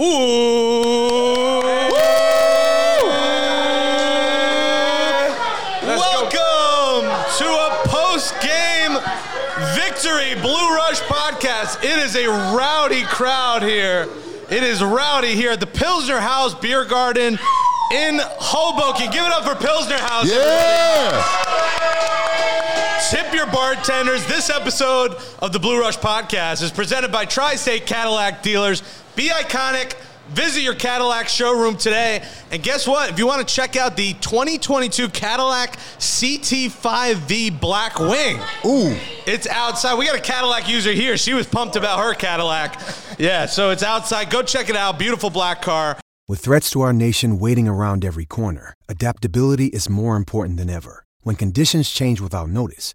Ooh. Welcome to a post-game victory Blue Rush podcast. It is a rowdy crowd here. It is rowdy here at the Pilsner House Beer Garden in Hoboken. Give it up for Pilsner House. Yeah. Tip your bartenders. This episode of the Blue Rush podcast is presented by Tri State Cadillac Dealers. Be iconic. Visit your Cadillac showroom today. And guess what? If you want to check out the 2022 Cadillac CT5V Black Wing, Ooh. it's outside. We got a Cadillac user here. She was pumped about her Cadillac. Yeah, so it's outside. Go check it out. Beautiful black car. With threats to our nation waiting around every corner, adaptability is more important than ever. When conditions change without notice,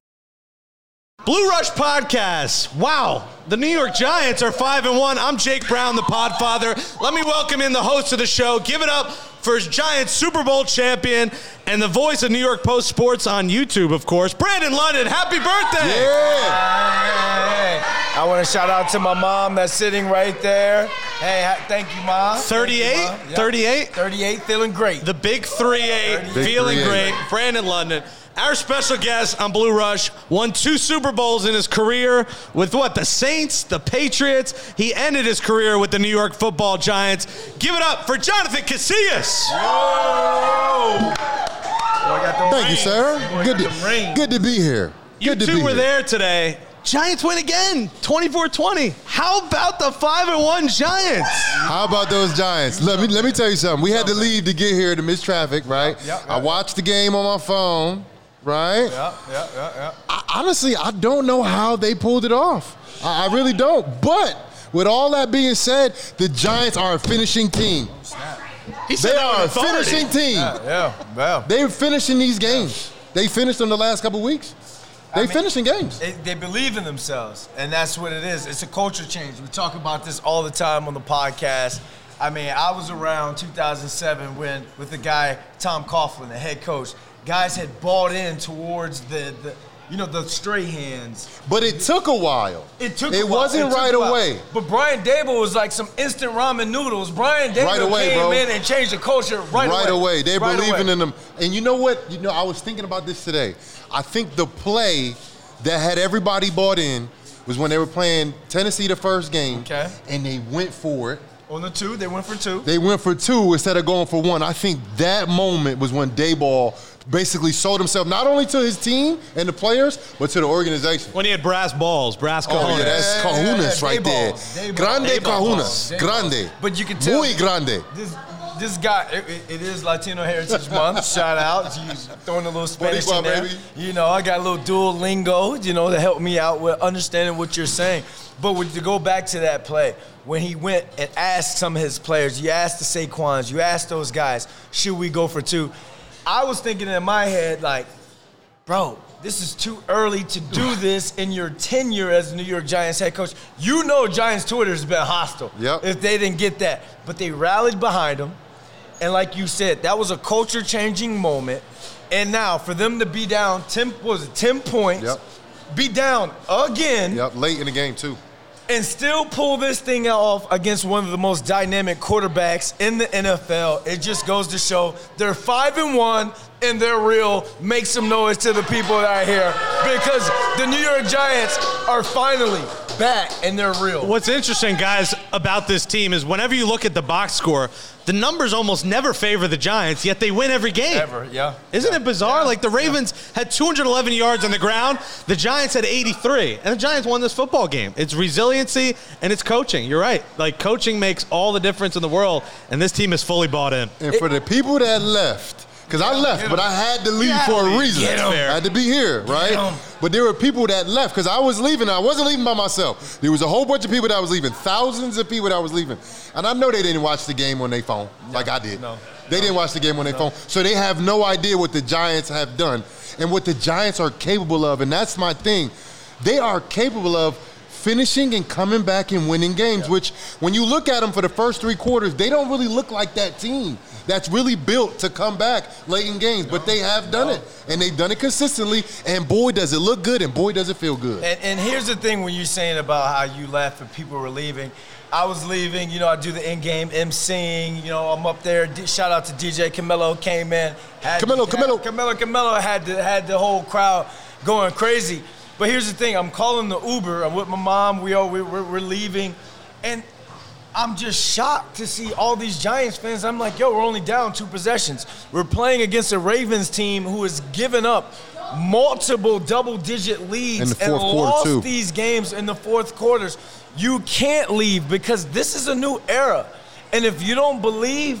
Blue Rush Podcast. Wow, the New York Giants are five and one. I'm Jake Brown, the Podfather. Let me welcome in the host of the show. Give it up for his Giants Super Bowl champion and the voice of New York Post Sports on YouTube, of course, Brandon London. Happy birthday! Yeah. Hey, I want to shout out to my mom that's sitting right there. Hey, thank you, mom. Thank you, 38? Mom. Yep. 38? 38, feeling great. The big three eight, Big feeling 3-8. great. Brandon London. Our special guest on Blue Rush won two Super Bowls in his career with what? The Saints, the Patriots. He ended his career with the New York football Giants. Give it up for Jonathan Casillas. I got them Thank you, sir. Boy, Good to, good to be here. You Good to two be were here. there today. Giants win again, 24-20. How about the 5 and 1 Giants? How about those Giants? Let me let me tell you something. We had to leave to get here to miss traffic, right? Yep, yep, I watched the game on my phone, right? Yeah, yeah, yeah, yeah. I, honestly, I don't know how they pulled it off. I, I really don't. But with all that being said, the Giants are a finishing team. He said They that are a finishing team. Yeah, well. They're finishing these games. They finished them the last couple weeks. They I mean- finishing games. They, they believe in themselves, and that's what it is. It's a culture change. We talk about this all the time on the podcast. I mean, I was around 2007 when, with the guy Tom Coughlin, the head coach, guys had bought in towards the, the you know, the stray hands. But it took a while. It took. It a wasn't It right away. But Brian Daboll was like some instant ramen noodles. Brian Daboll Right away, came bro. in and changed the culture right, away. right away. They're Right believing away. in them. And you know what? You know, I was thinking about this today. I think the play that had everybody bought in was when they were playing Tennessee the first game. Okay. And they went for it. On the two, they went for two. They went for two instead of going for one. I think that moment was when Daboll basically sold himself not only to his team and the players, but to the organization. When he had brass balls, brass Oh, yeah, that's yeah, Cajunas yeah, right there. Daboll, Daboll. Grande Daboll. Cajunas. Daboll. Grande. But you can tell- Muy grande. This this guy, it, it- it is Latino Heritage Month. Shout out, he's throwing a little Spanish Boricua, in there. baby. You know, I got a little Duolingo, you know, to help me out with understanding what you're saying. But when, to go back to that play, when he went and asked some of his players, you asked the Saquons, you asked those guys, should we go for two? I was thinking in my head, like, bro, this is too early to do this in your tenure as New York Giants head coach. You know Giants Twitter has been hostile Yep. if they didn't get that. But they rallied behind him. And like you said, that was a culture changing moment. And now for them to be down 10, what was it, 10 points, Yep. be down again, Yep, late in the game too. And still pull this thing off against one of the most dynamic quarterbacks in the NFL. It just goes to show they're five and one and they're real. Make some noise to the people are here because the New York Giants are finally back and they're real. What's interesting, guys, about this team is whenever you look at the box score, the numbers almost never favor the Giants, yet they win every game. Ever, yeah. Isn't Yeah. it bizarre? Yeah. Like the Ravens had 211 yards on the ground, the Giants had 83, and the Giants won this football game. It's resiliency and it's coaching. You're right. Like coaching makes all the difference in the world, and this team is fully bought in. And for the people that left, because I left, but I had to leave for a reason. I had to be here, right? But there were people that left because I was leaving. I wasn't leaving by myself. There was a whole bunch of people that was leaving, thousands of people that was leaving. And I know they didn't watch the game on their phone like I did. No. They didn't watch the game on their phone. So they have no idea what the Giants have done and what the Giants are capable of. And that's my thing. They are capable of finishing and coming back and winning games, which when you look at them for the first three quarters, they don't really look like that team that's really built to come back late in games. but they have done it. And they've done it consistently. And boy, does it look good and boy, does it feel good. And, and here's the thing when you're saying about how you left and people were leaving. I was leaving, you know, I do the in-game emceeing, you know, I'm up there. D- shout out to DJ Camilo came in. Had, Camilo, Camilo. Had, Camilo, Camilo had the, had the whole crowd going crazy. But here's the thing, I'm calling the Uber. I'm with my mom. We are we're, we're leaving, and I'm just shocked to see all these Giants fans. I'm like, yo, we're only down two possessions. We're playing against a Ravens team who has given up multiple double-digit leads and lost too. these games in the fourth quarters. You can't leave because this is a new era, and if you don't believe.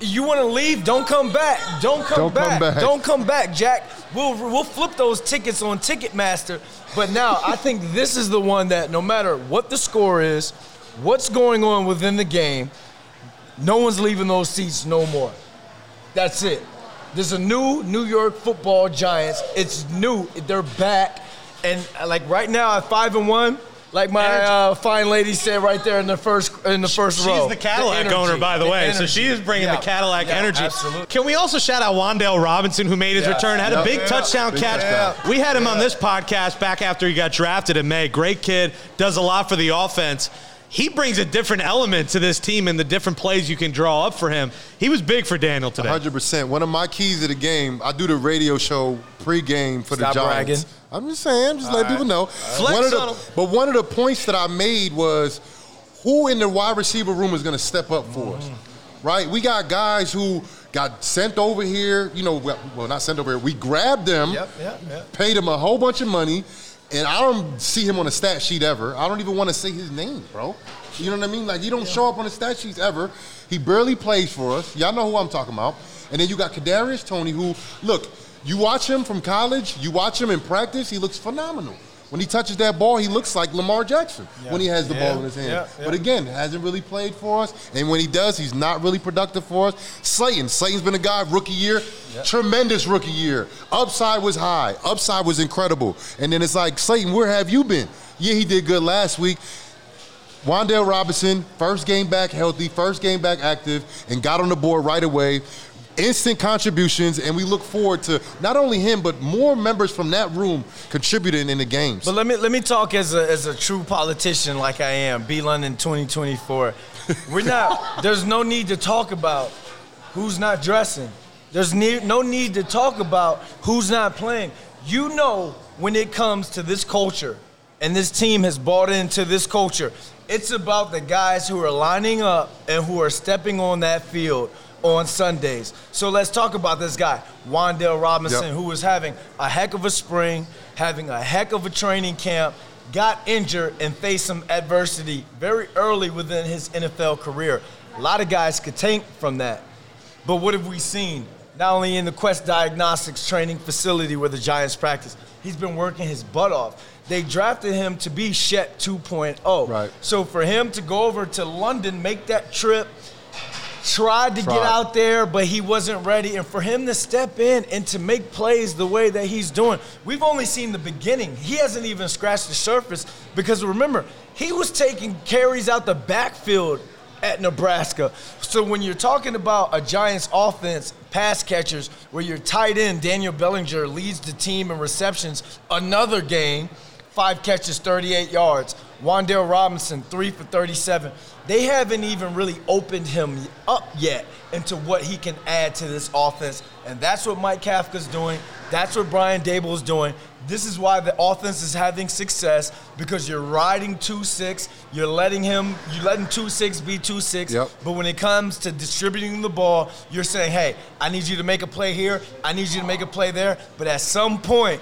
You want to leave? Don't come back. Don't come Don't come back. back. Don't come back, Jack. We'll we'll flip those tickets on Ticketmaster. But now I think this is the one that no matter what the score is, what's going on within the game, no one's leaving those seats no more. That's it. There's a new New York Football Giants. It's new. They're back, and like right now at five and one. Like my uh, fine lady said right there in the first in the first She's row. the Cadillac energy, owner, by the, way, so energy. she is bringing Yeah, the Cadillac yeah, energy. Absolutely. Can we also shout out Wan'Dale Robinson, who made his return, had a Yep. big Yeah. touchdown Big catch. touchdown. We had him on this podcast back after he got drafted in May. Great kid, does a lot for the offense. He brings a different element to this team and the different plays you can draw up for him. He was big for Daniel today. 100%. One of my keys to the game, I do the radio show pregame for Stop the Giants. bragging. I'm just saying, just letting right. people know. Flex one of the, on 'em. but one of the points that I made was who in the wide receiver room is going to step up for us, right? We got guys who got sent over here, you know, well, well, not sent over here. We grabbed them, Yep, yep, yep. paid them a whole bunch of money, and I don't see him on a stat sheet ever. I don't even want to say his name, bro. You know what I mean? Like he don't show up on the stat sheets ever. He barely plays for us. Y'all know who I'm talking about. And then you got Kadarius Toney, who look, you watch him from college, you watch him in practice, he looks phenomenal. When he touches that ball, he looks like Lamar Jackson when he has the Yeah, ball in his hand. yeah, yeah. But again, hasn't really played for us. And when he does, he's not really productive for us. Slayton, Slayton's been a guy, rookie year, tremendous rookie year. Upside was high, upside was incredible. And then it's like, Slayton, where have you been? Yeah, he did good last week. Wan'Dale Robinson, first game back healthy, first game back active, and got on the board right away. Instant contributions, and we look forward to not only him, but more members from that room contributing in the games. But let me let me talk as a as a true politician like I am. B London 2024. We're not. there's no need to talk about who's not dressing. There's ne- no need to talk about who's not playing. You know when it comes to this culture, and this team has bought into this culture. It's about the guys who are lining up and who are stepping on that field on Sundays. So let's talk about this guy, Wan'Dale Robinson, Yep. who was having a heck of a spring, having a heck of a training camp, got injured and faced some adversity very early within his NFL career. A lot of guys could tank from that. But what have we seen? Not only in the Quest Diagnostics training facility where the Giants practice, he's been working his butt off. They drafted him to be Shet 2.0. Right. So for him to go over to London, make that trip, tried to get out there, but he wasn't ready. And for him to step in and to make plays the way that he's doing, we've only seen the beginning. He hasn't even scratched the surface because remember, he was taking carries out the backfield at Nebraska. So when you're talking about a Giants offense, pass catchers, where your tight end, Daniel Bellinger, leads the team in receptions, another game, five catches, 38 yards. Wan'Dale Robinson, three for 37. They haven't even really opened him up yet into what he can add to this offense. And that's what Mike Kafka's doing. That's what Brian Daboll's doing. This is why the offense is having success because you're riding 2-6. You're letting him, you're letting 2-6 be 2-6. Yep. But when it comes to distributing the ball, you're saying, hey, I need you to make a play here. I need you to make a play there. But at some point,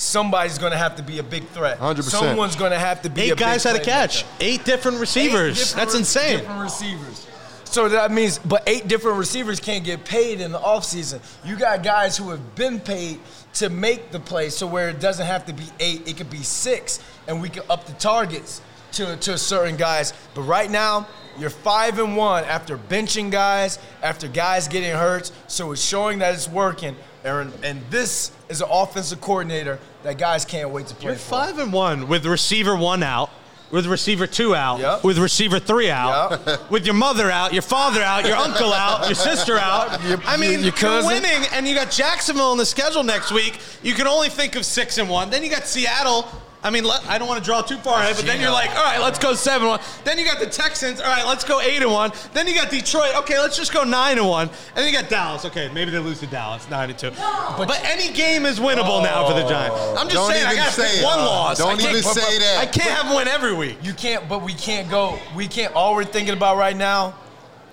somebody's going to have to be a big threat. 100%. Someone's going to have to be a Eight big guys had a playmaker. catch. Eight different Eight receivers. different That's re- insane. Different receivers. So that means, but eight different receivers can't get paid in the offseason. You got guys who have been paid to make the play, so where it doesn't have to be eight, it could be six, and we can up the targets. to, to certain guys. But right now, you're five and one after benching guys, after guys getting hurt. So it's showing that it's working. Aaron, and this is an offensive coordinator that guys can't wait to play You're for. five and one with receiver one out, with receiver two out, Yep. with receiver three out, with your mother out, your father out, your uncle out, your sister out. Your- I mean, your you're winning, and you got Jacksonville on the schedule next week. You can only think of six and one. Then you got Seattle. I mean, let, I don't want to draw too far ahead, but then you're like, all right, let's go seven one. Then you got the Texans. All right, let's go eight and one. Then you got Detroit. Okay, let's just go nine and one. And then you got Dallas. Okay, maybe they lose to Dallas, nine and two. But, any game is winnable now for the Giants. Oh. I'm just saying, I got to say pick it. one loss. Don't I can't- even say that. I can't have them win every week. You can't, but we can't go. We can't. All we're thinking about right now,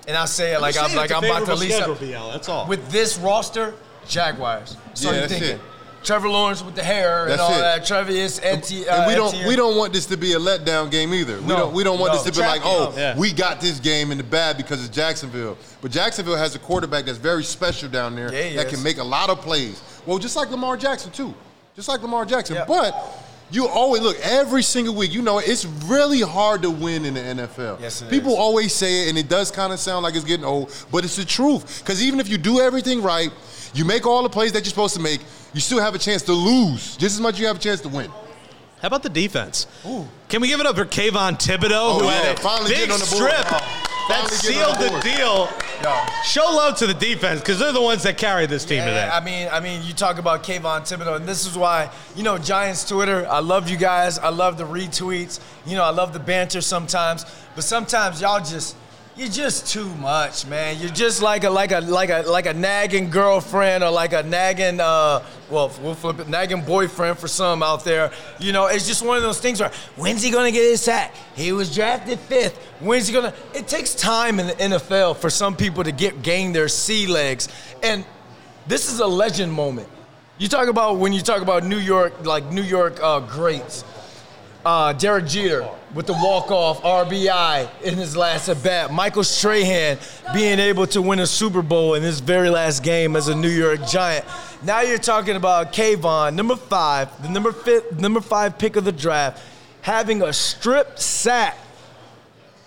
and I say it like I'm, like I'm about to lease up. That's all. With this roster, Jaguars. So Yeah, you that's thinking? it. Trevor Lawrence with the hair and all it. that. Trevius, Eti, uh, and we don't Etienne. we don't want this to be a letdown game either. We No, don't we don't want no. this to be like, oh. Yeah. we got this game in the bad because it's Jacksonville. But Jacksonville has a quarterback that's very special down there Yeah, that is. can make a lot of plays. Well, just like Lamar Jackson too. Just like Lamar Jackson. Yeah. But you always look every single week. You know it's really hard to win in the NFL. Yes, it People is. always say it, and it does kind of sound like it's getting old, but it's the truth. Because even if you do everything right, you make all the plays that you're supposed to make, you still have a chance to lose just as much as you have a chance to win. How about the defense? Can we give it up for Kayvon Thibodeaux, who oh, yeah, had a finally big getting on the board. strip Oh, that finally sealed the the deal? Yeah. Show love to the defense because they're the ones that carry this team Yeah, today. I mean, I mean, you talk about Kayvon Thibodeaux, and this is why, you know, Giants Twitter. I love you guys. I love the retweets. You know, I love the banter sometimes, but sometimes y'all just. You're just too much, man. You're just like a like a like a like a nagging girlfriend or like a nagging uh well we'll flip it nagging boyfriend for some out there. You know, it's just one of those things where when's he gonna get his sack? He was drafted fifth. When's he gonna? It takes time in the NFL for some people to get gain their sea legs, and this is a legend moment. You talk about when you talk about New York, like New York uh, greats. Uh, Derek Jeter with the walk-off RBI in his last at bat. Michael Strahan being able to win a Super Bowl in his very last game as a New York Giant. Now you're talking about Kayvon, number five, the number fifth, number five pick of the draft, having a strip sack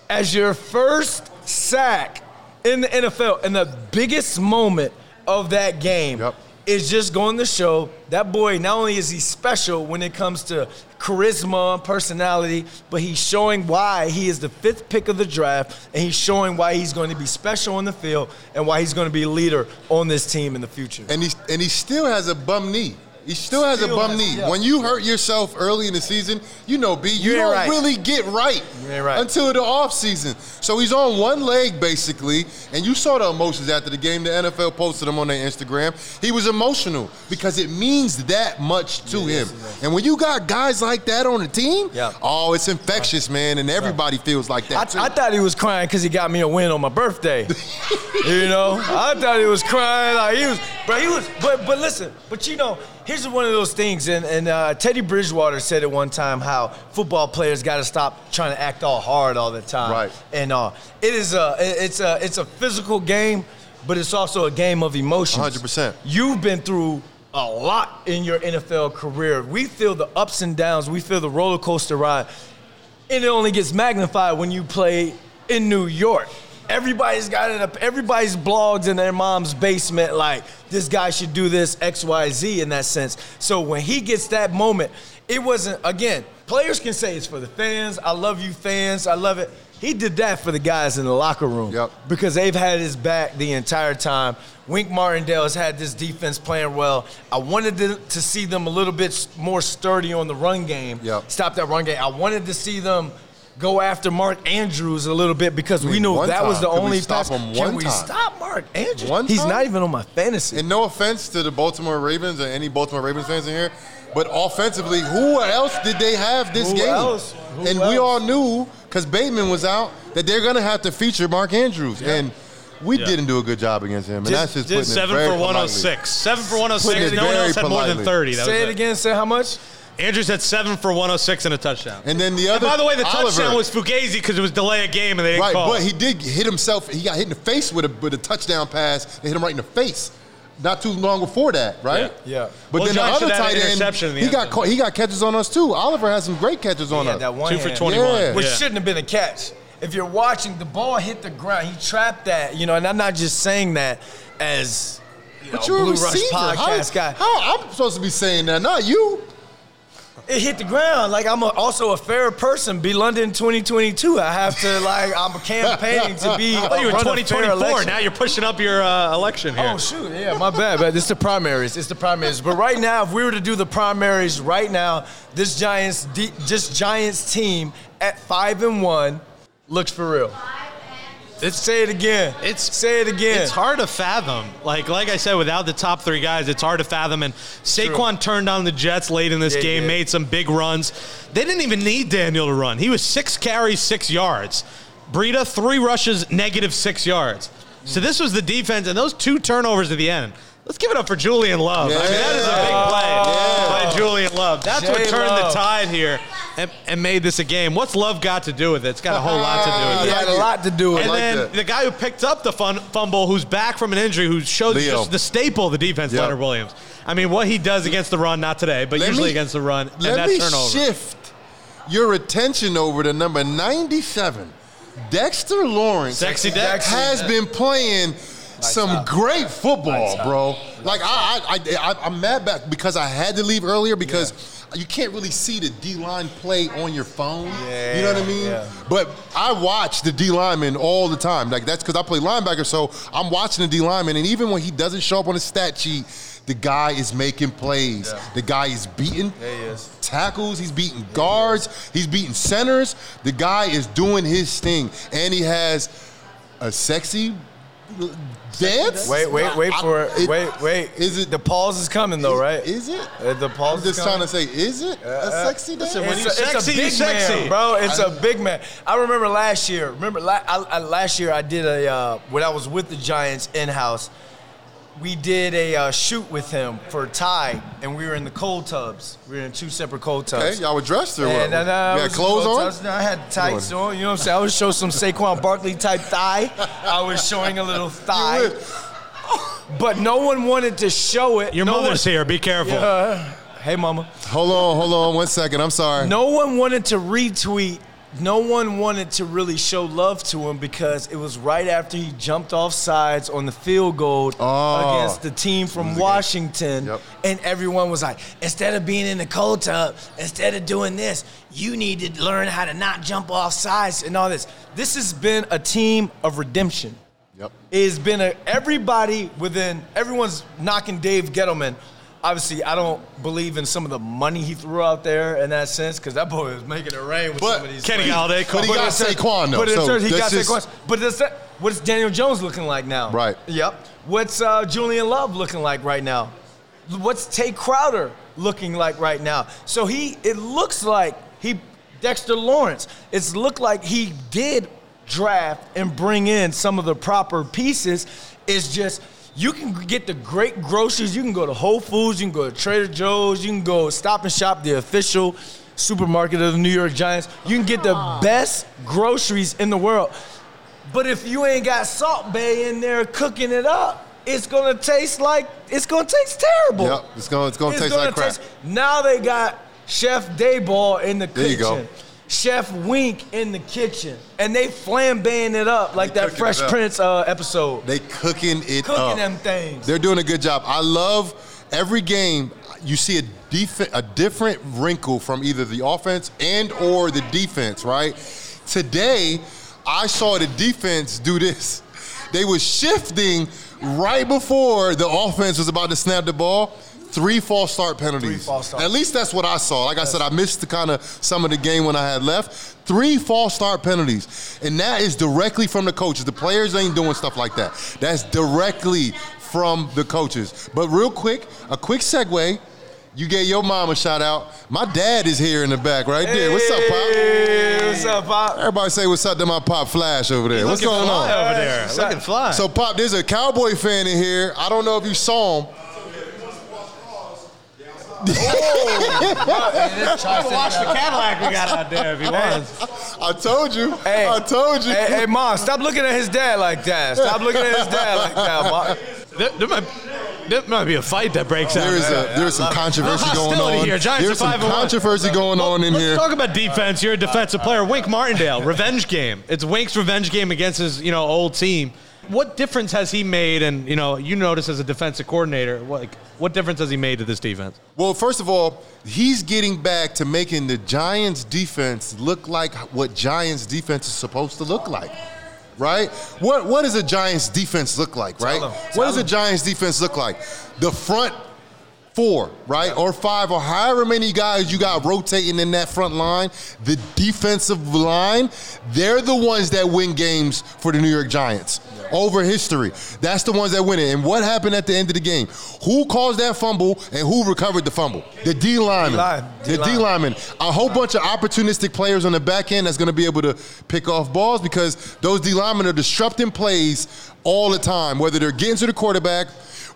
as your first sack in the NFL and the biggest moment of that game Yep. Is just going to show that boy not only is he special when it comes to charisma, and personality, but he's showing why he is the fifth pick of the draft and he's showing why he's going to be special on the field and why he's going to be a leader on this team in the future. and he and he still has a bum knee. He still has Still a bum has- knee. yeah. When you hurt yourself early in the season, you know, B, you, You don't right. really get right, right. until the off season. So he's on one leg basically, and you saw the emotions after the game. The NFL posted him on their Instagram. He was emotional because it means that much to him. And when you got guys like that on the team, Yeah. oh, it's infectious, man, and everybody feels like that I. I thought he was crying because he got me a win on my birthday. you know, I thought he was crying like he was, but he was. But but listen, but you know, here's one of those things, and and uh, Teddy Bridgewater said it one time how football players got to stop trying to act all hard all the time. Right. And uh, it is a it's a it's a physical game, but it's also a game of emotions. 100%. You've been through a lot in your NFL career. We feel the ups and downs. We feel the roller coaster ride. And it only gets magnified when you play in New York. Everybody's got it up. Everybody's blogs in their mom's basement like this guy should do this X Y Z in that sense. So when he gets that moment, it wasn't again. Players can say it's for the fans. I love you fans. I love it. He did that for the guys in the locker room Yep. because they've had his back the entire time. Wink Martindale has had this defense playing well. I wanted to, to see them a little bit more sturdy on the run game. Yep. Stop that run game. I wanted to see them go after Mark Andrews a little bit because we mean, knew one that was the Could we only stop pass. him Can one we time? stop Mark Andrews? One He's time? not even on my fantasy. And no offense to the Baltimore Ravens or any Baltimore Ravens fans in here, but offensively, who else did they have this Who game? else? Who and we all knew because Bateman was out that they're going to have to feature Mark Andrews, and we Yeah. didn't do a good job against him. And Just- that's just, just putting Seven it very for oh politely. 106. Seven for oh Putting 106. it No one else had more than 30. That Say was it again. Say how much? Andrews had seven for 106 and a touchdown. And then the And other, by the way, the Oliver, touchdown was Fugazi because it was delay a game and they didn't right, call. but he did hit himself. He got hit in the face with a with a touchdown pass. They hit him right in the face. not too long before that, right? Yeah. Yeah. But Well, then the other should tight end, interception in the he end got caught, he got catches on us too. Oliver has some great catches on Yeah, us. that one Two for 21. Yeah. Which Yeah. shouldn't have been a catch. If you're watching, the ball hit the ground. He trapped that, you know, and I'm not just saying that as you know, But you're a Blue Rush receiver. podcast how, guy. how I'm supposed to be saying that, not you. It hit the ground. Like I'm a, also a fair person. Be London 2022. I have to like I'm campaigning to be. I thought you were run a fair 2024. election. Now you're pushing up your uh, election here. Oh shoot, yeah, my bad, but it's the primaries. It's the primaries. But right now, if we were to do the primaries right now, this Giants, de- just Giants team at five and one, looks for real. Let's say it again. It's say it again. It's hard to fathom. Like like I said, without the top three guys, it's hard to fathom. And Saquon turned on the Jets late in this Yeah, game, yeah. made some big runs. They didn't even need Daniel to run. He was six carries, six yards. Breida, three rushes, negative six yards. So this was the defense, and those two turnovers at the end. Let's give it up for Julian Love. I mean, that is a big play by Julian Love. That's what turned Love. the tide here and, and made this a game. What's Love got to do with it? It's got a whole lot to do with it. had a lot to do with And it. like then that. the guy who picked up the fun, fumble, who's back from an injury, who showed Leo. just the staple of the defense, Yep. Leonard Williams. I mean, what he does against the run, not today, but Let usually me- against the run, and Let that me turnover. shift your attention over to number 97. Dexter Lawrence Sexy Dex. has been playing some out. great football, uh, bro. Like I, I, I, I'm mad back because I had to leave earlier because you can't really see the D line play on your phone. you know what I mean? Yeah. But I watch the D lineman all the time. Like that's because I play linebacker, so I'm watching the D lineman, and even when he doesn't show up on the stat sheet, the guy is making plays. Yeah. The guy is beating Yeah, he is. tackles. He's beating guards. He's beating centers. The guy is doing his thing, and he has a sexy dance. Wait, wait, wait for it. it- Wait, wait. Is it the pause is coming though, right? Is it? Uh, the pause I'm just is trying to say, is it a sexy dance? listen, when It's you a, it's a big sexy. man, bro. It's a big man. I remember last year. Remember la- I, I, last year I did a uh, when I was with the Giants in house. We did a uh, shoot with him for Ty, and we were in the cold tubs. We were in two separate cold tubs. Okay, y'all were dressed or what? And, uh, I you had clothes on? tubs. No, I had tights on. You know what I'm saying? I was showing some Saquon Barkley type thigh. I was showing a little thigh, but no one wanted to show it. Your no mother's one, here. Be careful. Uh, hey, mama. Hold on, hold on, one second. I'm sorry. No one wanted to retweet. No one wanted to really show love to him because it was right after he jumped off sides on the field goal Oh. against the team from Washington. Yep. And everyone was like, instead of being in the cold tub, instead of doing this, you need to learn how to not jump off sides and all this. This has been a team of redemption. Yep. It's been a everybody within everyone's knocking Dave Gettleman. Obviously, I don't believe in some of the money he threw out there in that sense because that boy was making it rain with But some of these. Kenny. Golladay, But he cool. got Saquon, though, But so he got just- Saquon. But is that, what's Daniel Jones looking like now? Right. Yep. What's uh, Julian Love looking like right now? What's Tae Crowder looking like right now? So he, it looks like he, Dexter Lawrence. It's looked like he did draft and bring in some of the proper pieces. It's just you can get the great groceries. You can go to Whole Foods. You can go to Trader Joe's. You can go Stop and Shop, the official supermarket of the New York Giants. You can get the ah. best groceries in the world. But if you ain't got Salt Bae in there cooking it up, it's gonna taste like it's gonna taste terrible. Yep, it's gonna- it's gonna taste like crap. now they got Chef Daboll in the There you kitchen. go. Chef Wink in the kitchen, and they flambeing it up like They that cooking Fresh it up. Prince uh, episode. They cooking it Cooking up. them things. They're doing a good job. I love every game. You see a def- a different wrinkle from either the offense and or the defense. Right? Today, I saw the defense do this. They was shifting right before the offense was about to snap the ball. Three false start penalties. Three false starts. At least that's what I saw. Like I said, I missed the kind of some of the game when I had left. Three false start penalties, and that is directly from the coaches. The players ain't doing stuff like that. That's directly from the coaches. But real quick, a quick segue. You gave your mom a shout out. My dad is here in the back right there. What's up, Pop? Hey, what's up, Pop? Everybody say what's up to my Pop Flash over there. What's going fly on? over there? Looking fly. So, Pop, there's a Cowboy fan in here. I don't know if you saw him. Oh. watch the Cadillac we got out there if he wants. I told you. Hey, I told you. Hey, hey, mom, stop looking at his dad like that. Stop looking at his dad like that, mom. There, there might, There might be a fight that breaks out. There is a there is some uh, controversy going on. here. Giants There's are some five and one. controversy going on in Let's here. talk about defense. You're a defensive player. Wink Martindale, revenge game. It's Wink's revenge game against his you know old team. What difference has he made? And you know, you notice as a defensive coordinator, what, like, what difference has he made to this defense? Well, first of all, he's getting back to making the Giants defense look like what Giants defense is supposed to look like. Right? What what does a Giants defense look like, right? What does a. Giants defense look like? The front four, right? Or five, or however many guys you got rotating in that front line, the defensive line, they're the ones that win games for the New York Giants over history. That's the ones that win it. And what happened at the end of the game? Who caused that fumble and who recovered the fumble? The D lineman. D-line. The D-line. D lineman. A whole bunch of opportunistic players on the back end that's going to be able to pick off balls because those D linemen are disrupting plays all the time, whether they're getting to the quarterback,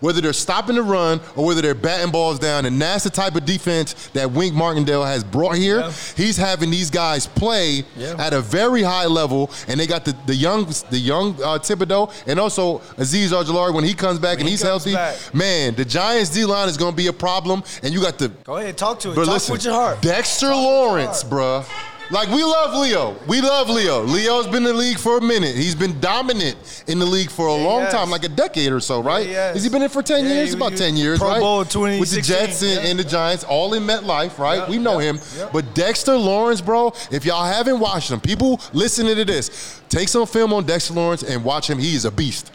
whether they're stopping the run, or whether they're batting balls down. And that's the type of defense that Wink Martindale has brought here. Yeah. He's having these guys play Yeah. at a very high level, and they got the, the young the young uh, Thibodeaux and also Azeez Ojulari when he comes back and he he's healthy. back. Man, the Giants D line is going to be a problem, and you got the Go ahead, talk to it. but talk listen, with your heart. Dexter Lawrence, bruh. Like we love Leo. We love Leo. Leo's been in the league for a minute. He's been dominant in the league for a long time, like a decade or so, right? he has. He been in for ten Yeah, years? he- About he- ten years, Pro right? Bowl With the Jets and, yeah. and the Giants, all in MetLife, right? Yeah, we know yeah, him. yeah. But Dexter Lawrence, bro, if y'all haven't watched him, people listening to this, take some film on Dexter Lawrence and watch him. He is a beast.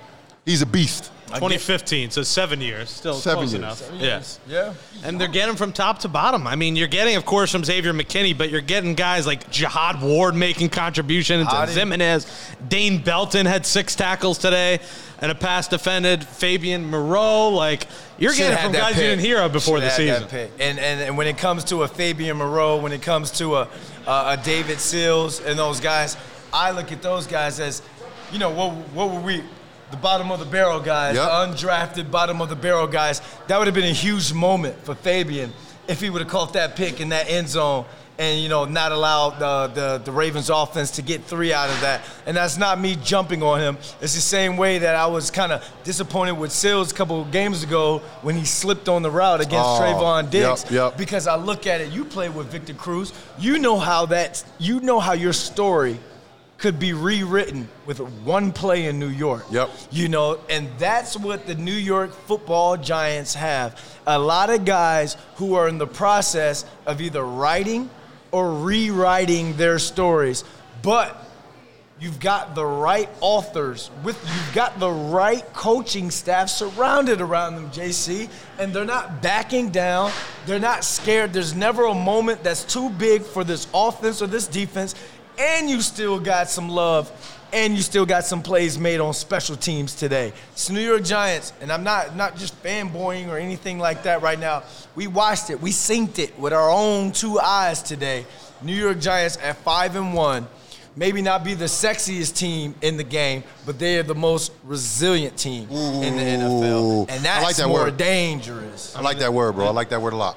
He's a beast. 2015, so seven years, still Seven close years. enough. Seven Yeah. Yeah. And they're getting from top to bottom. I mean, you're getting, of course, from Xavier McKinney, but you're getting guys like Jihad Ward making contributions, Hottie. Ximines, Dane Belton had six tackles today, and a pass defended. Fabian Moreau, like you're Should've getting from that guys you didn't hear of before the Should've had season. And, and and when it comes to a Fabian Moreau, when it comes to a, a, a David Sills and those guys, I look at those guys as, you know, what what were we? The bottom of the barrel guys, Yep. the undrafted bottom of the barrel guys. That would have been a huge moment for Fabian if he would have caught that pick in that end zone and you know not allow the, the the Ravens offense to get three out of that. And that's not me jumping on him. It's the same way that I was kind of disappointed with Sills a couple of games ago when he slipped on the route against Oh, Trevon Diggs. yep, yep. Because I look at it, you played with Victor Cruz. You know how that you know how your story could be rewritten with one play in New York. Yep. You know, and that's what the New York football giants have. A lot of guys who are in the process of either writing or rewriting their stories. But you've got the right authors with you've got the right coaching staff surrounded around them, JC, and they're not backing down. They're not scared. There's never a moment that's too big for this offense or this defense, and you still got some love and you still got some plays made on special teams today. It's New York Giants, and I'm not not just fanboying or anything like that right now. We watched it, we synced it with our own two eyes today. New York Giants at five and one maybe not be the sexiest team in the game, but they are the most resilient team in the NFL. And I that's like that more word. dangerous. I like that word, bro. I like that word a lot.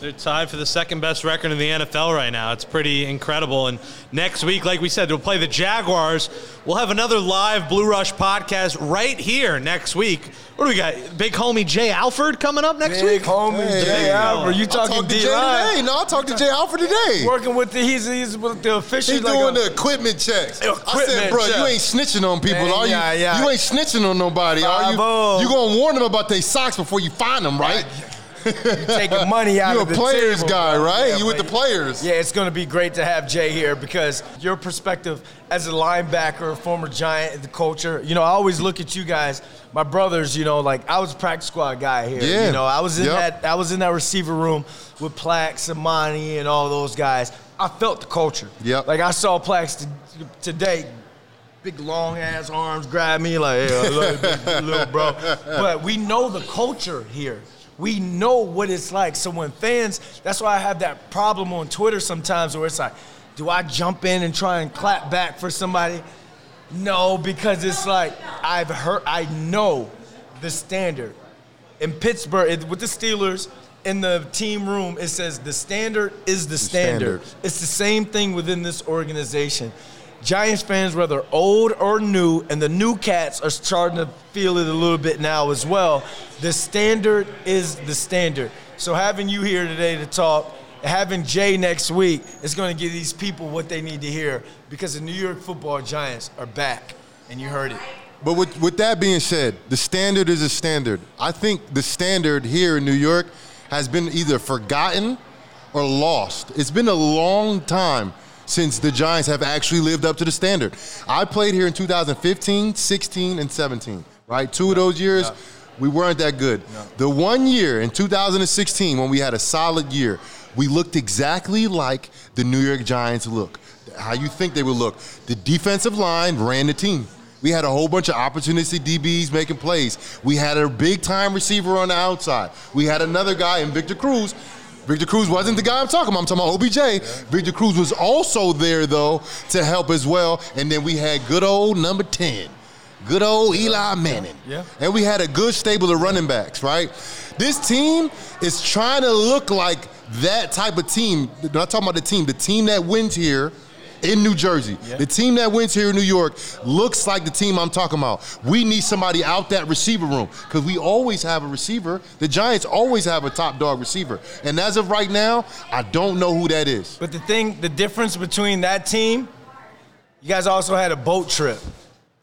They're tied for the second best record in the NFL right now. It's pretty incredible. And next week, like we said, we'll play the Jaguars. We'll have another live Blue Rush podcast right here next week. What do we got? Big homie Jay Alford coming up next Big week? homie Hey, Jay hey, Albert. You I talking talked to D Jay today. No, I talked to Jay Alford today. Working with the he's he's with the official. He's like doing a- the equipment checks. Equipment I said, bro, check. you ain't snitching on people, Man, are you? yeah, yeah. You ain't snitching on nobody, are you? Bravo. You gonna warn them about their socks before you find them, right? taking money out of it. You of a the players table, guy, bro. right? Yeah, You with the players. Yeah, it's going to be great to have Jay here because your perspective as a linebacker, former Giant, the culture. You know, I always look at you guys, my brothers. You know, like I was a practice squad guy here. Yeah. You know, I was in Yep. that I was in that receiver room with Plax, Samani, and all those guys. I felt the culture. Yep. Like I saw Plax t- today big long ass arms, grab me like, hey, I love you, big little bro. But we know the culture here. We know what it's like. So when fans, that's why I have that problem on Twitter sometimes where it's like, do I jump in and try and clap back for somebody? No, because it's like I've heard, I know the standard in Pittsburgh it- with the Steelers in the team room. It says the standard is the, standard. standard. It's the same thing within this organization. Giants fans, whether old or new, and the new cats are starting to feel it a little bit now as well. The standard is the standard. So having you here today to talk, having Jay next week is going to give these people what they need to hear because the New York Football Giants are back, and you heard it. But with, with that being said, the standard is a standard. I think the standard here in New York has been either forgotten or lost. It's been a long time since the Giants have actually lived up to the standard. I played here in 2015, 16, and 17, right? Two of those years, we weren't that good. The one year in 2016 when we had a solid year, we looked exactly like the New York Giants look. How you think they would look. The defensive line ran the team. We had a whole bunch of opportunistic DBs making plays. We had a big time receiver on the outside. We had another guy in Victor Cruz. Victor Cruz wasn't the guy I'm talking about. I'm talking about OBJ. Victor Cruz was also there though to help as well. And then we had good old number 10. Good old Eli Manning. Yeah. And we had a good stable of running backs, right? This team is trying to look like that type of team. I'm not talking about the team, the team that wins here in New Jersey. The team that wins here in New York looks like the team I'm talking about. We need somebody out that receiver room because we always have a receiver. The Giants always have a top dog receiver. And as of right now, I don't know who that is. But the thing, the difference between that team, you guys also had a boat trip.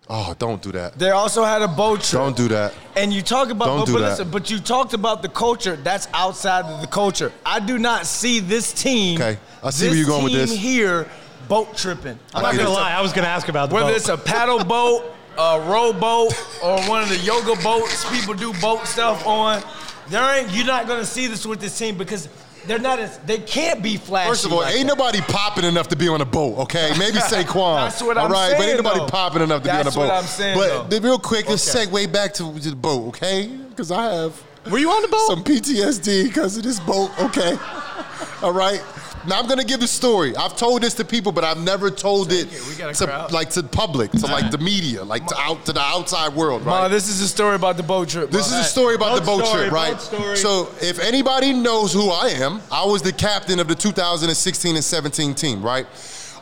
Oh, don't do that. They also had a boat trip. Don't do that. And you talk about, Don't but, do but that. listen, but you talked about the culture. That's outside of the culture. I do not see this team. Okay, I see where you're going with this. here, boat tripping. I'm not gonna lie. I was gonna ask about the Whether boat. it's a paddle boat, a rowboat, or one of the yoga boats people do boat stuff on, there ain't. You're not gonna see this with this team because they're not. As, they can't be flashy. First of all, like ain't that. nobody popping enough to be on a boat, okay? Maybe Saquon. That's what I'm right? But saying, ain't nobody though. popping enough to That's be on a boat. That's what I'm saying, But though. real quick, just Okay. segue back to the boat, okay? Because I have Were you on the boat? some PTSD because of this boat, okay? all right. Now I'm gonna give the story. I've told this to people, but I've never told it, it. We got a to crowd. like to public, to like the media, like to out to the outside world, right? Ma, this is a story about the boat trip. This is Ma. a story about the boat story, trip, right? So, if anybody knows who I am, I was the captain of the 2016 and 17 team, right?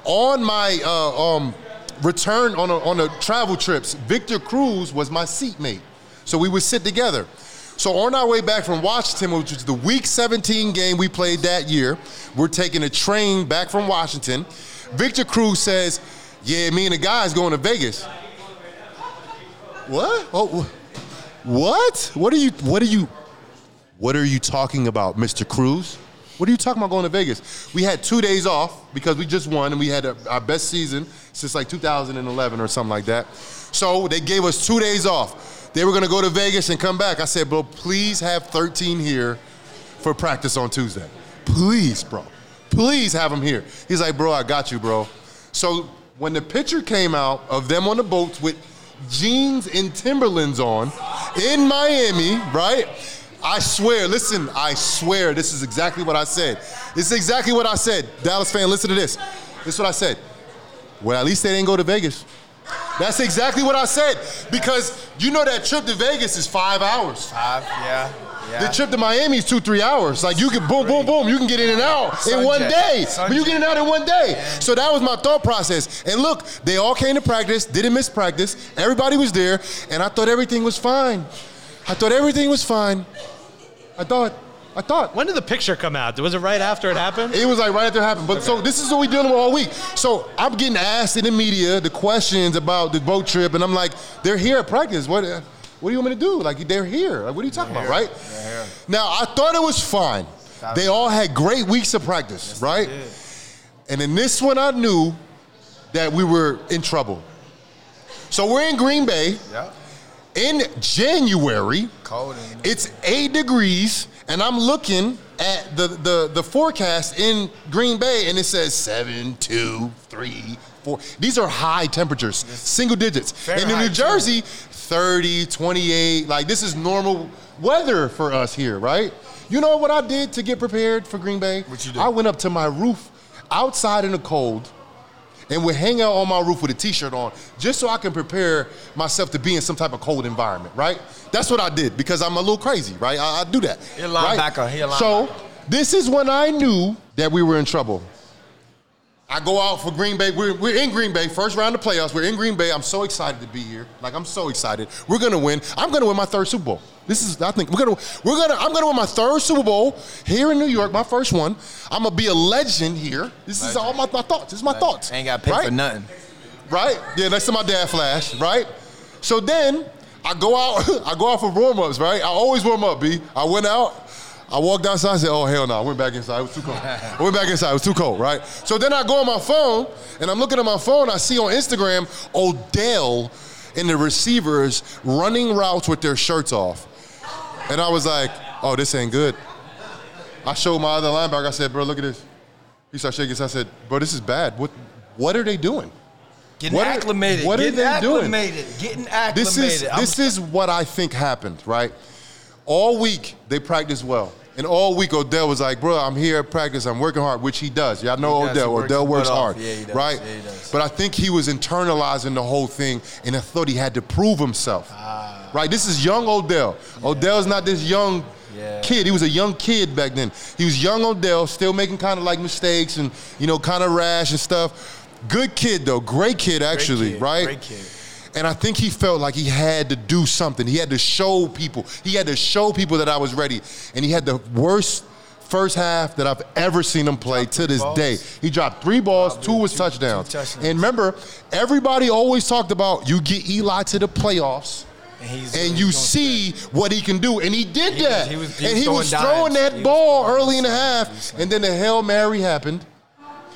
On my uh, um, return on a, on a travel trips, Victor Cruz was my seatmate. So we would sit together. So on our way back from Washington, which was the Week 17 game we played that year, we're taking a train back from Washington. Victor Cruz says, "Yeah, me and the guys going to Vegas." What? Oh, what? What are you? What are you? What are you talking about, Mr. Cruz? What are you talking about going to Vegas? We had two days off because we just won and we had our best season since like 2011 or something like that. So they gave us two days off. They were going to go to Vegas and come back. I said, bro, please have 13 here for practice on Tuesday. Please, bro. Please have them here. He's like, bro, I got you, bro. So when the picture came out of them on the boats with jeans and Timberlands on in Miami, right? I swear, listen, I swear this is exactly what I said. This is exactly what I said. Dallas fan, listen to this. This is what I said. Well, at least they didn't go to Vegas. That's exactly what I said. Because you know that trip to Vegas is five hours. Five, yeah, yeah. The trip to Miami is two, three hours. Like you can boom, boom, boom. You can get in and out in one day. Sunjet. But you get in and out in one day. So that was my thought process. And look, they all came to practice, didn't miss practice. Everybody was there, and I thought everything was fine. I thought everything was fine. I thought, I thought. when did the picture come out? Was it right after it happened? It was like right after it happened. But so this is what we're dealing with all week. So I'm getting asked in the media the questions about the boat trip, and I'm like, they're here at practice. What, uh, what do you want me to do? Like they're here. Like what are you talking about, right? Now I thought it was fine. They all had great weeks of practice, right? And in this one, I knew that we were in trouble. So we're in Green Bay Yeah. in January. Cold in- It's eight degrees, and I'm looking at the, the, the forecast in Green Bay and it says seven, two, three, four. These are high temperatures, single digits. and in New too. Jersey, 30, 28. Like this is normal weather for us here, right? You know what I did to get prepared for Green Bay? What you did? I went up to my roof outside in the cold and would hang out on my roof with a t-shirt on just so I can prepare myself to be in some type of cold environment, right? That's what I did because I'm a little crazy, right? I, I do that. He a right? he a So this is when I knew that we were in trouble. I go out for Green Bay. We're, we're in Green Bay, first round of playoffs. We're in Green Bay. I'm so excited to be here. Like I'm so excited. We're gonna win. I'm gonna win my third Super Bowl. This is I think we're gonna we're gonna I'm gonna win my third Super Bowl here in New York, my first one. I'm gonna be a legend here. This is all my, my thoughts. This is my thoughts. Ain't got paid right? for nothing. Right? Yeah, next to my dad flash, right? So then I go out, I go out for warm-ups, right? I always warm up, B. I went out, I walked outside, I said, oh hell no, I went back inside. It was too cold. I went back inside, it was too cold, right? So then I go on my phone and I'm looking at my phone, I see on Instagram Odell and the receivers running routes with their shirts off. And I was like, oh, this ain't good. I showed my other linebacker, I said, bro, look at this. He started shaking his. I said, bro, this is bad. What what are they doing? Getting What are- acclimated. what are getting they doing? acclimated. Getting acclimated. This is I'm- this is what I think happened, right? All week they practiced well. And all week Odell was like, bro, I'm here at practice, I'm working hard, which he does. Y'all know does. Odell. Works Odell works hard. Yeah, he does. Right? Yeah. But I think he was internalizing the whole thing and I thought he had to prove himself. Ah. Right? This is young Odell. Odell's not this young Yeah. kid. He was a young kid back then. He was young Odell, still making kind of like mistakes and, you know, kind of rash and stuff. Good kid though, great kid actually, kid, right? great kid. And I think he felt like he had to do something. He had to show people. He had to show people that I was ready. And he had the worst first half that I've ever seen him play to this balls. day. He dropped three balls, two was two- touchdowns. two touchdowns. And remember, everybody always talked about you get Eli to the playoffs. And and you see what he can do, and he did He was- that. he was- he and was he was throwing dimes. that ball early in the half, and then the hail mary happened,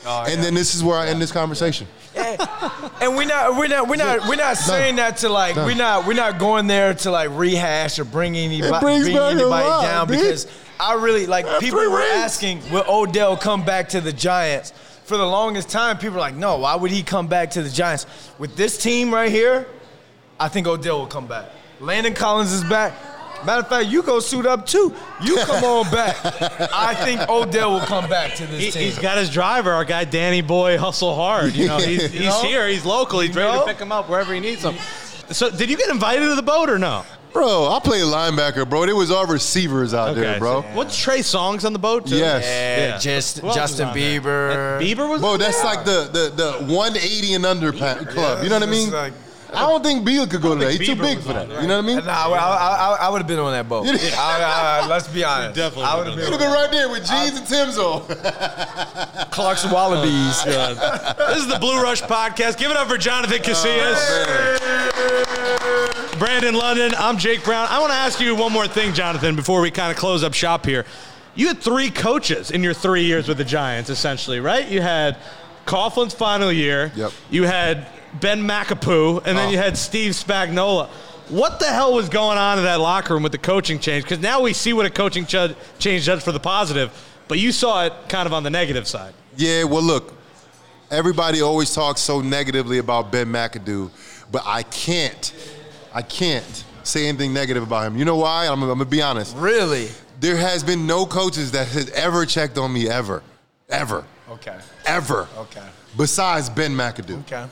Oh, and yeah. then this is where I end this conversation. And we're not, we're not, we're not, we're not saying that to like, we're not, we're not going there to like rehash or bring anybody, brings bring anybody lot, down B. because I really like people were rings. asking, will Odell come back to the Giants? For the longest time, people were like, no, why would he come back to the Giants? With this team right here, I think Odell will come back. Landon Collins is back. Matter of fact, you go suit up too. You come on back. I think Odell will come back to this He, team. he's got his driver, our guy Danny Boy, hustle hard. You know, he's, You he's know? here, he's local, he's You ready know? to pick him up wherever he needs him. So, did you get invited to the boat or no? Bro, I played linebacker, bro. It was all receivers out there, bro. so What's Trey Songz on the boat? Too? Yes. yeah, Yeah. just Who Justin? Bieber. Bieber was. Bro, that's there? like the, the the 180 and under pa- club. You know what I mean? like- I don't think Beal could go to that. He's too Bieber big was for on that. there. You know what I mean? Nah, I, I, I, I would have been on that boat. I, I, I, let's be honest. definitely I would've would He'd have have been been right there with jeans and Tim's on. Clarks Wallabees. This is the Blue Rush podcast. Give it up for Jonathan oh, Casillas. Brandon London. I'm Jake Brown. I want to ask you one more thing, Jonathan, before we kind of close up shop here. You had three coaches in your three years with the Giants, essentially, right? You had Coughlin's final year. Yep. You had Ben McAdoo, and then Oh. you had Steve Spagnuolo. What the hell was going on in that locker room with the coaching change? Because now we see what a coaching ch- change does for the positive, but you saw it kind of on the negative side. Yeah, well, look, everybody always talks so negatively about Ben McAdoo, but I can't, I can't say anything negative about him. You know why? I'm, I'm gonna be honest. Really? There has been no coaches that has ever checked on me ever, ever, Okay. ever. Okay. Besides Ben McAdoo. Okay.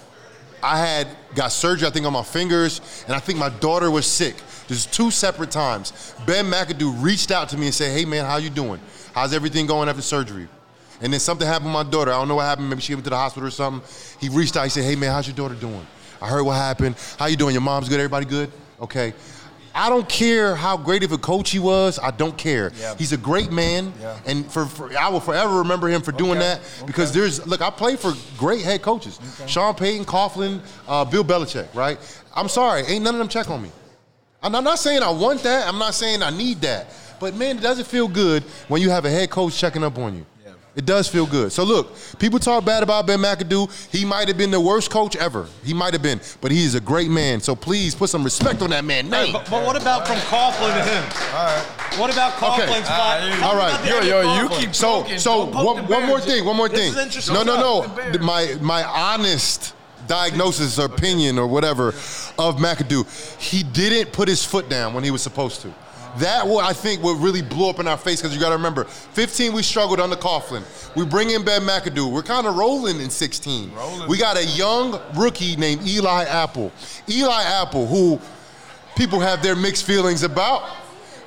I had got surgery, I think, on my fingers, and I think my daughter was sick. There's two separate times. Ben McAdoo reached out to me and said, "Hey man, how you doing? How's everything going after surgery?" And then something happened with my daughter. I don't know what happened. Maybe she went to the hospital or something. He reached out. He said, "Hey man, how's your daughter doing? I heard what happened. How you doing? Your mom's good. Everybody good? Okay." I don't care how great of a coach he was. I don't care. Yeah. He's a great man, Yeah. and for, for I will forever remember him for doing Okay. that because there's look. I played for great head coaches: Sean Payton, Coughlin, uh, Bill Belichick. Right? I'm sorry, ain't none of them check on me. I'm not saying I want that. I'm not saying I need that. But man, it doesn't feel good when you have a head coach checking up on you. It does feel good. So look, people talk bad about Ben McAdoo. He might have been the worst coach ever. He might have been, but he is a great man. So please put some respect on that Hey, name. but, but what about from Coughlin to him? Uh, all right. What about Coughlin's spot? Tell all right. Yo, yo, you keep- So, Broken. so one, one more thing. One more This thing. is interesting. No, no, no. up? The bear. The- My my honest diagnosis or opinion or whatever of McAdoo, he didn't put his foot down when he was supposed to. That what I think what really blow up in our face because you got to remember, 15 we struggled under Coughlin. We bring in Ben McAdoo. We're kind of rolling in 16. Rolling. We got a young rookie named Eli Apple. Eli Apple, who people have their mixed feelings about,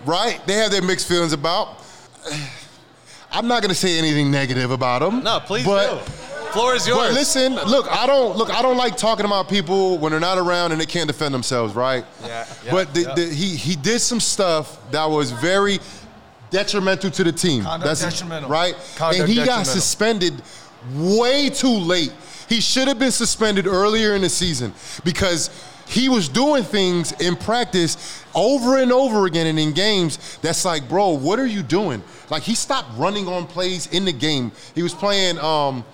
right? They have their mixed feelings about. I'm not gonna say anything negative about him. No, please but, do. Floor is yours. But listen, look, I don't look. I don't like talking about people when they're not around and they can't defend themselves, right? Yeah, yeah, but the, yeah. the, he he did some stuff that was very detrimental to the team. Conduct detrimental. right? Conduct and he got suspended way too late. He should have been suspended earlier in the season because he was doing things in practice over and over again and in games that's like, bro, what are you doing? Like he stopped running on plays in the game. He was playing um,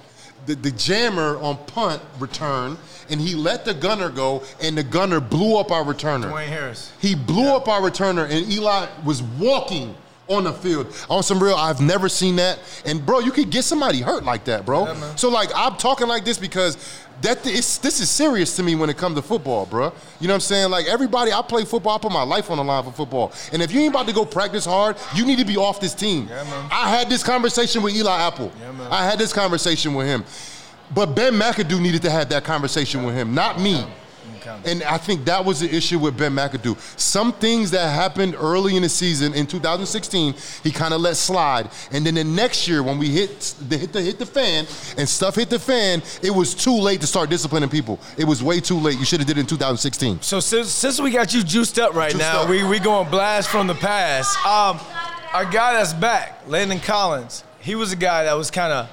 the, the jammer on punt return, and he let the gunner go, and the gunner blew up our returner. Dwayne Harris. He blew up our returner, and Eli was walking on the field. On some real, I've never seen that. And bro, you could get somebody hurt like that, bro. so like, I'm talking like this because that it's, this is serious to me when it comes to football, bro. You know what I'm saying? Like everybody, I play football. I put my life on the line for football. And if you ain't about to go practice hard, you need to be off this team. man. I had this conversation with Eli Apple. man. I had this conversation with him. But Ben McAdoo needed to have that conversation with him, not me. And I think that was the issue with Ben McAdoo. Some things that happened early in the season in 2016, he kind of let slide. And then the next year, when we hit the hit the hit the fan and stuff hit the fan, it was too late to start disciplining people. It was way too late. You should have did it in 2016. So since, since we got you juiced up right Juiced now, up. we we going blast from the past. Um, our guy that's back, Landon Collins. He was a guy that was kind of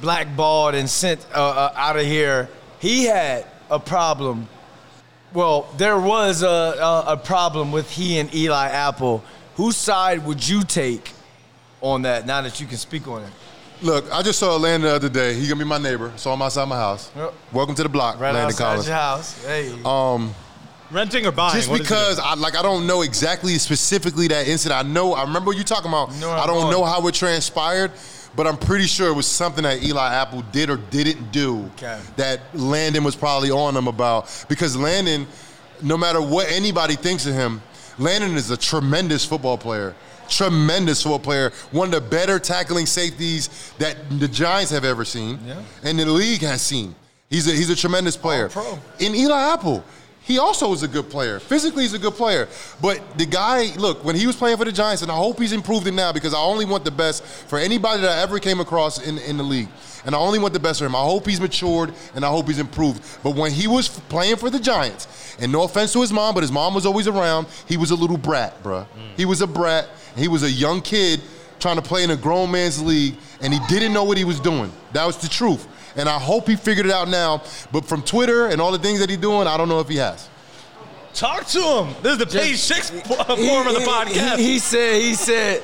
blackballed and sent uh, uh, out of here. He had a problem. Well, there was a, a, a problem with he and Eli Apple. Whose side would you take on that? Now that you can speak on it, Look, I just saw Landon the other day. He gonna be my neighbor. Saw him outside my house. Yep. Welcome to the block, right Landon outside Collins. your house. Hey, um, Renting or buying? Just What is it? because I like I don't know exactly specifically that incident. I know I remember what you talking about. know where I I'm don't going. know how it transpired, but I'm pretty sure it was something that Eli Apple did or didn't do Okay. that Landon was probably on him about. Because Landon, no matter what anybody thinks of him, Landon is a tremendous football player. Tremendous football player. One of the better tackling safeties that the Giants have ever seen Yeah. and the league has seen. He's a, he's a tremendous player. pro. In Eli Apple, he also is a good player. Physically, he's a good player. But the guy, look, when he was playing for the Giants, and I hope he's improved it now because I only want the best for anybody that I ever came across in, in the league. And I only want the best for him. I hope he's matured and I hope he's improved. But when he was playing for the Giants, and no offense to his mom, but his mom was always around, he was a little brat, bruh. He was a brat. He was a young kid trying to play in a grown man's league, and he didn't know what he was doing. That was the truth. And I hope he figured it out now. But from Twitter and all the things that he's doing, I don't know if he has. Talk to him. This is the page six He- form of the he- podcast. He, he said, he said,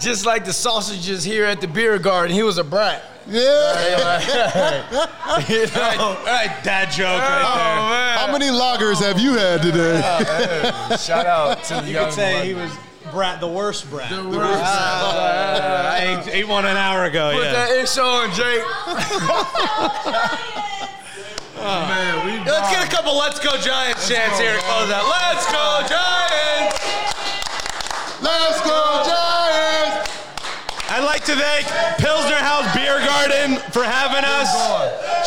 just like the sausages here at the beer garden, he was a brat. Yeah. You know? All right, dad joke Oh, right man. How many loggers have you had today? Oh, Shout out to the. You young could say blood. he was Brat, the worst Brat. The worst. I ate, ate one an hour ago. Put yeah. that ish on, Jake. man, we Let's get a couple Let's Go Giants chants here to close out. Let's go Giants! Let's go, Giants! I'd like to thank Pilsner House Beer Garden for having us.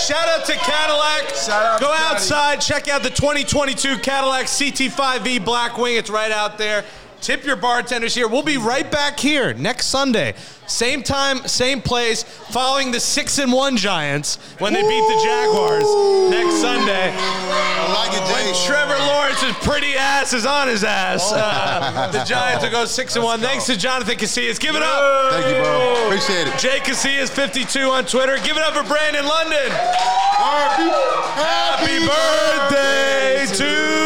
Shout out to Cadillac. Shout out Go to outside, check out the 2022 Cadillac CT5V Blackwing. It's right out there. Tip your bartenders here. We'll be right back here next Sunday. Same time, same place, following the 6 and 1 Giants when they beat the Jaguars next Sunday. I like it, When Trevor Lawrence's pretty ass is on his ass. Uh, the Giants will go 6 and 1. Thanks to Jonathan Casillas. Give it up. Thank you, bro. Appreciate it. Jay Casillas 52 on Twitter. Give it up for Brandon London. Happy, Happy birthday to you.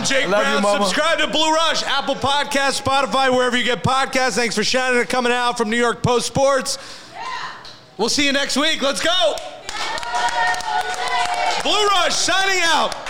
I'm Jake Love Brown. you, mama. Subscribe to Blue Rush, Apple Podcasts, Spotify, wherever you get podcasts. Thanks for shining and coming out from New York Post Sports. We'll see you next week. Let's go. Blue Rush signing out.